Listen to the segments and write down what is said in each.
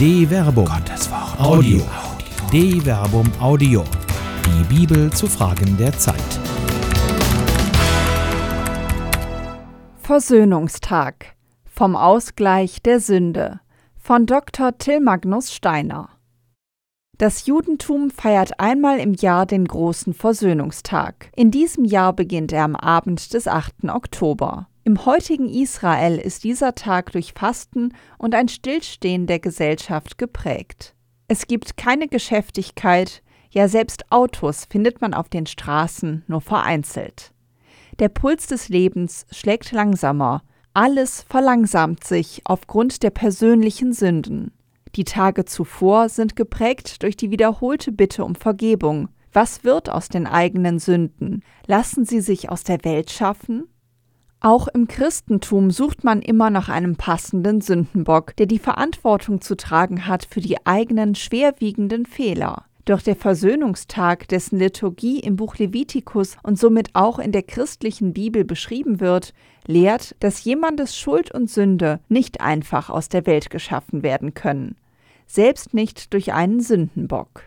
De Verbum. Gottes Wort. Audio. De Verbum Audio. Die Bibel zu Fragen der Zeit. Versöhnungstag. Vom Ausgleich der Sünde. Von Dr. Till Magnus Steiner. Das Judentum feiert einmal im Jahr den großen Versöhnungstag. In diesem Jahr beginnt er am Abend des 8. Oktober. Im heutigen Israel ist dieser Tag durch Fasten und ein Stillstehen der Gesellschaft geprägt. Es gibt keine Geschäftigkeit, ja selbst Autos findet man auf den Straßen nur vereinzelt. Der Puls des Lebens schlägt langsamer, alles verlangsamt sich aufgrund der persönlichen Sünden. Die Tage zuvor sind geprägt durch die wiederholte Bitte um Vergebung. Was wird aus den eigenen Sünden? Lassen sie sich aus der Welt schaffen? Auch im Christentum sucht man immer nach einem passenden Sündenbock, der die Verantwortung zu tragen hat für die eigenen schwerwiegenden Fehler. Doch der Versöhnungstag, dessen Liturgie im Buch Levitikus und somit auch in der christlichen Bibel beschrieben wird, lehrt, dass jemandes Schuld und Sünde nicht einfach aus der Welt geschaffen werden können selbst nicht durch einen Sündenbock.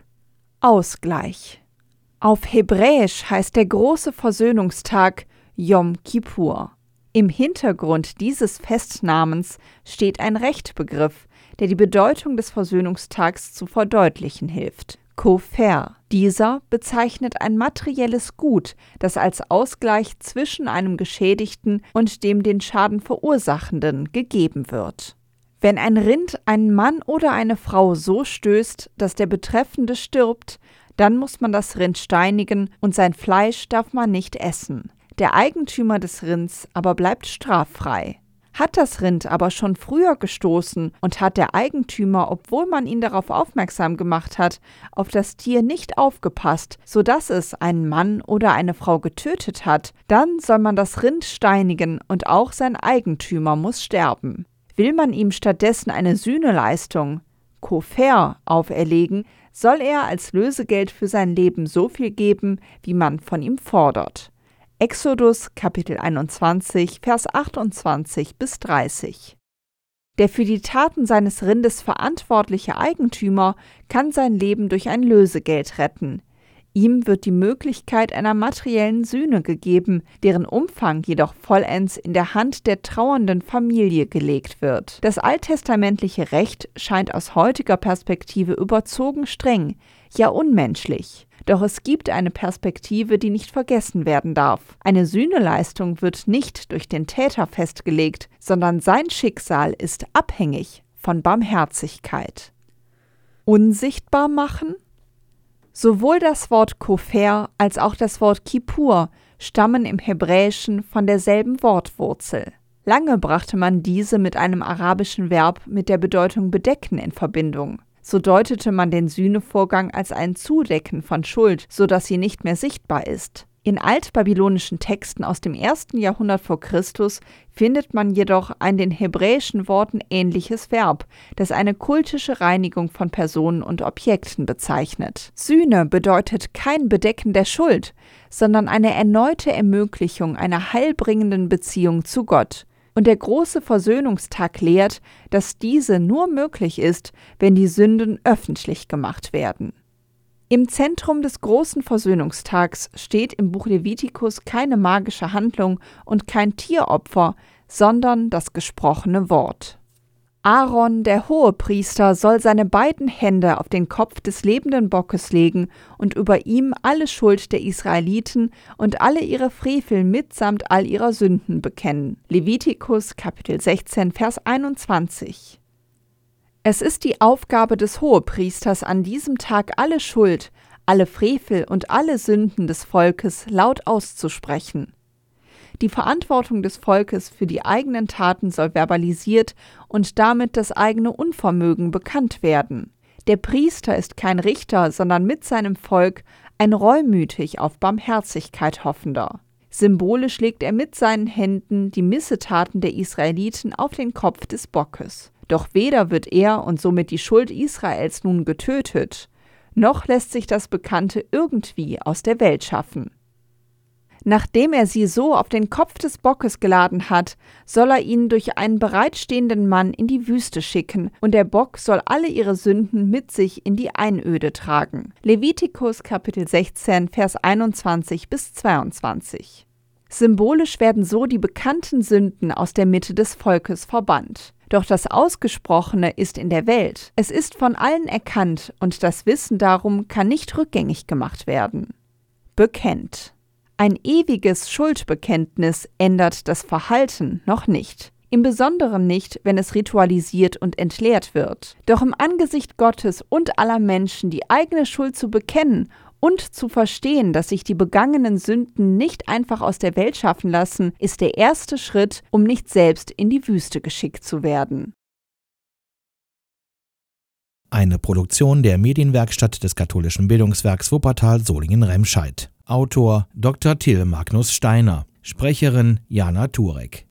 Ausgleich. Auf Hebräisch heißt der große Versöhnungstag Yom Kippur. Im Hintergrund dieses Festnamens steht ein Rechtbegriff, der die Bedeutung des Versöhnungstags zu verdeutlichen hilft. Kofer. Dieser bezeichnet ein materielles Gut, das als Ausgleich zwischen einem Geschädigten und dem den Schaden verursachenden gegeben wird. Wenn ein Rind einen Mann oder eine Frau so stößt, dass der Betreffende stirbt, dann muss man das Rind steinigen und sein Fleisch darf man nicht essen. Der Eigentümer des Rinds aber bleibt straffrei. Hat das Rind aber schon früher gestoßen und hat der Eigentümer, obwohl man ihn darauf aufmerksam gemacht hat, auf das Tier nicht aufgepasst, so dass es einen Mann oder eine Frau getötet hat, dann soll man das Rind steinigen und auch sein Eigentümer muss sterben. Will man ihm stattdessen eine Sühneleistung, Kofer, auferlegen, soll er als Lösegeld für sein Leben so viel geben, wie man von ihm fordert. Exodus Kapitel 21, Vers 28 bis 30. Der für die Taten seines Rindes verantwortliche Eigentümer kann sein Leben durch ein Lösegeld retten. Ihm wird die Möglichkeit einer materiellen Sühne gegeben, deren Umfang jedoch vollends in der Hand der trauernden Familie gelegt wird. Das alttestamentliche Recht scheint aus heutiger Perspektive überzogen streng, ja unmenschlich. Doch es gibt eine Perspektive, die nicht vergessen werden darf. Eine Sühneleistung wird nicht durch den Täter festgelegt, sondern sein Schicksal ist abhängig von Barmherzigkeit. Unsichtbar machen? Sowohl das Wort Kofer als auch das Wort Kippur stammen im Hebräischen von derselben Wortwurzel. Lange brachte man diese mit einem arabischen Verb mit der Bedeutung bedecken in Verbindung. So deutete man den Sühnevorgang als ein Zudecken von Schuld, so dass sie nicht mehr sichtbar ist. In altbabylonischen Texten aus dem ersten Jahrhundert vor Christus findet man jedoch ein den hebräischen Worten ähnliches Verb, das eine kultische Reinigung von Personen und Objekten bezeichnet. Sühne bedeutet kein Bedecken der Schuld, sondern eine erneute Ermöglichung einer heilbringenden Beziehung zu Gott. Und der große Versöhnungstag lehrt, dass diese nur möglich ist, wenn die Sünden öffentlich gemacht werden. Im Zentrum des großen Versöhnungstags steht im Buch Levitikus keine magische Handlung und kein Tieropfer, sondern das gesprochene Wort. Aaron, der Hohepriester, soll seine beiden Hände auf den Kopf des lebenden Bockes legen und über ihm alle Schuld der Israeliten und alle ihre Frevel mitsamt all ihrer Sünden bekennen. Levitikus Kapitel 16 Vers 21. Es ist die Aufgabe des Hohepriesters, an diesem Tag alle Schuld, alle Frevel und alle Sünden des Volkes laut auszusprechen. Die Verantwortung des Volkes für die eigenen Taten soll verbalisiert und damit das eigene Unvermögen bekannt werden. Der Priester ist kein Richter, sondern mit seinem Volk ein reumütig auf Barmherzigkeit hoffender. Symbolisch legt er mit seinen Händen die Missetaten der Israeliten auf den Kopf des Bockes. Doch weder wird er und somit die Schuld Israels nun getötet, noch lässt sich das Bekannte irgendwie aus der Welt schaffen. Nachdem er sie so auf den Kopf des Bockes geladen hat, soll er ihn durch einen bereitstehenden Mann in die Wüste schicken, und der Bock soll alle ihre Sünden mit sich in die Einöde tragen. Levitikus Kapitel 16, Vers 21 bis 22. Symbolisch werden so die bekannten Sünden aus der Mitte des Volkes verbannt. Doch das Ausgesprochene ist in der Welt. Es ist von allen erkannt und das Wissen darum kann nicht rückgängig gemacht werden. Bekennt. Ein ewiges Schuldbekenntnis ändert das Verhalten noch nicht. Im Besonderen nicht, wenn es ritualisiert und entleert wird. Doch im Angesicht Gottes und aller Menschen die eigene Schuld zu bekennen und zu verstehen, dass sich die begangenen Sünden nicht einfach aus der Welt schaffen lassen, ist der erste Schritt, um nicht selbst in die Wüste geschickt zu werden. Eine Produktion der Medienwerkstatt des katholischen Bildungswerks Wuppertal Solingen-Remscheid. Autor Dr. Till Magnus Steiner. Sprecherin Jana Turek.